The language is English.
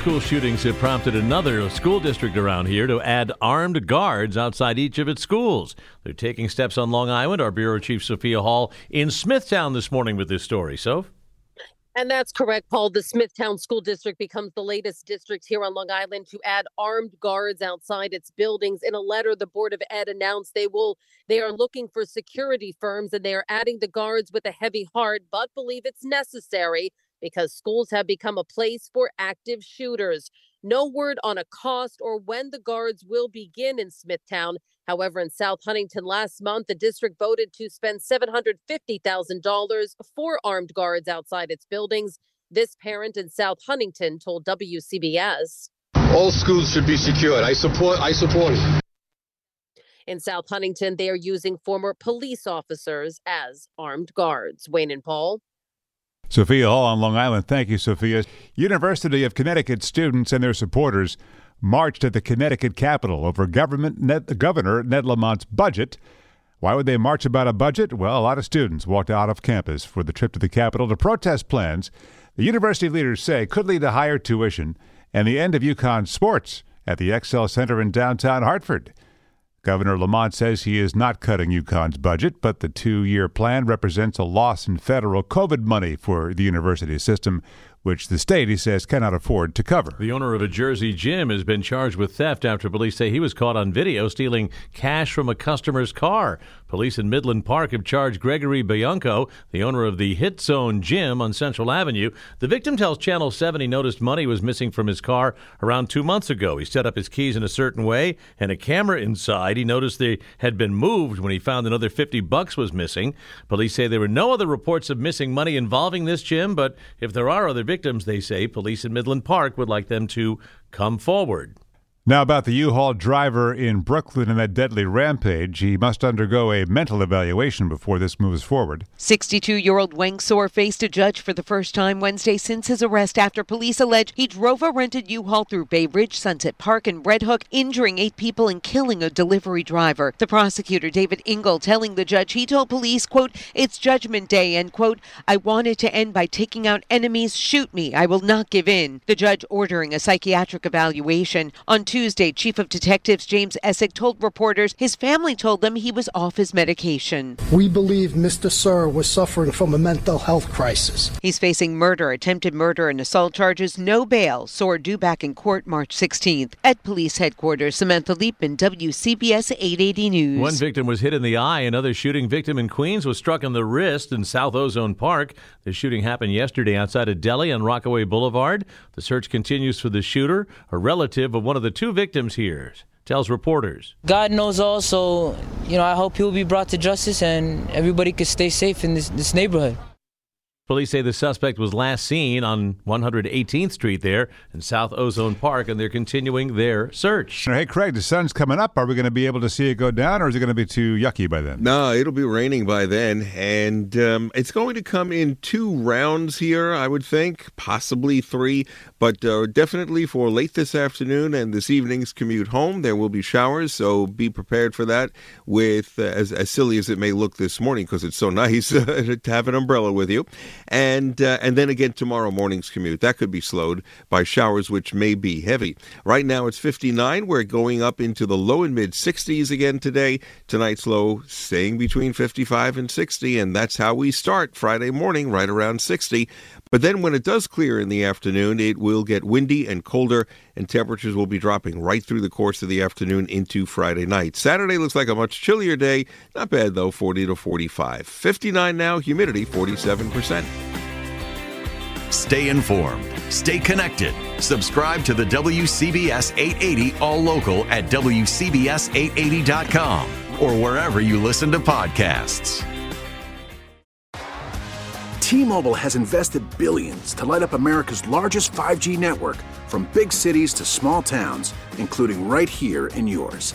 School shootings have prompted another school district around here to add armed guards outside each of its schools. They're taking steps on Long Island. Our Bureau Chief Sophia Hall in Smithtown this morning with this story. So. And that's correct, Paul. The Smithtown School District becomes the latest district here on Long Island to add armed guards outside its buildings. In a letter, the Board of Ed announced they will they are looking for security firms and they are adding the guards with a heavy heart, but believe it's necessary because schools have become a place for active shooters. No word on a cost or when the guards will begin in Smithtown. However, in South Huntington last month, the district voted to spend $750,000 for armed guards outside its buildings. This parent in South Huntington told WCBS. All schools should be secured. I support I support it. In South Huntington, they are using former police officers as armed guards. Wayne and Paul. Sophia Hall on Long Island. Thank you, Sophia. University of Connecticut students and their supporters marched at the Connecticut Capitol over government Ned, Governor Ned Lamont's budget. Why would they march about a budget? Well, a lot of students walked out of campus for the trip to the Capitol to protest plans the university leaders say could lead to higher tuition and the end of UConn sports at the XL Center in downtown Hartford. Governor Lamont says he is not cutting UConn's budget, but the two year plan represents a loss in federal COVID money for the university system, which the state, he says, cannot afford to cover. The owner of a Jersey gym has been charged with theft after police say he was caught on video stealing cash from a customer's car. Police in Midland Park have charged Gregory Bianco, the owner of the Hit Zone Gym on Central Avenue. The victim tells Channel 7 he noticed money was missing from his car around two months ago. He set up his keys in a certain way and a camera inside. He noticed they had been moved when he found another 50 bucks was missing. Police say there were no other reports of missing money involving this gym, but if there are other victims, they say police in Midland Park would like them to come forward. Now, about the U Haul driver in Brooklyn and that deadly rampage, he must undergo a mental evaluation before this moves forward. 62 year old Weng Sor faced a judge for the first time Wednesday since his arrest after police allege he drove a rented U Haul through Bay Ridge, Sunset Park, and Red Hook, injuring eight people and killing a delivery driver. The prosecutor, David Engel, telling the judge he told police, quote, it's judgment day, and quote, I wanted to end by taking out enemies, shoot me, I will not give in. The judge ordering a psychiatric evaluation. On Tuesday, Chief of Detectives James Essig told reporters his family told them he was off his medication. We believe Mr. Sor was suffering from a mental health crisis. He's facing murder, attempted murder, and assault charges, no bail. Sor due back in court March 16th. At police headquarters, Samantha Liebman, WCBS 880 News. One victim was hit in the eye. Another shooting victim in Queens was struck in the wrist in South Ozone Park. The shooting happened yesterday outside of deli on Rockaway Boulevard. The search continues for the shooter, a relative of one of the two victims here, tells reporters. God knows all, so, you know, I hope he'll be brought to justice and everybody can stay safe in this, this neighborhood. Police say the suspect was last seen on 118th Street there in South Ozone Park, and they're continuing their search. Hey, Craig, the sun's coming up. Are we going to be able to see it go down, or is it going to be too yucky by then? No, it'll be raining by then, and um, it's going to come in two rounds here, I would think, possibly three, but uh, definitely for late this afternoon and this evening's commute home, there will be showers, so be prepared for that. With uh, as, as silly as it may look this morning, because it's so nice to have an umbrella with you and uh, and then again tomorrow morning's commute that could be slowed by showers which may be heavy. Right now it's 59. We're going up into the low and mid 60s again today. Tonight's low staying between 55 and 60, and that's how we start Friday morning, right around 60. But then when it does clear in the afternoon, it will get windy and colder, and temperatures will be dropping right through the course of the afternoon into Friday night. Saturday looks like a much chillier day. Not bad, though, 40 to 45. 59 now, humidity 47%. Stay informed. Stay connected. Subscribe to the WCBS 880 All Local at WCBS880.com or wherever you listen to podcasts. T-Mobile has invested billions to light up America's largest 5G network from big cities to small towns, including right here in yours.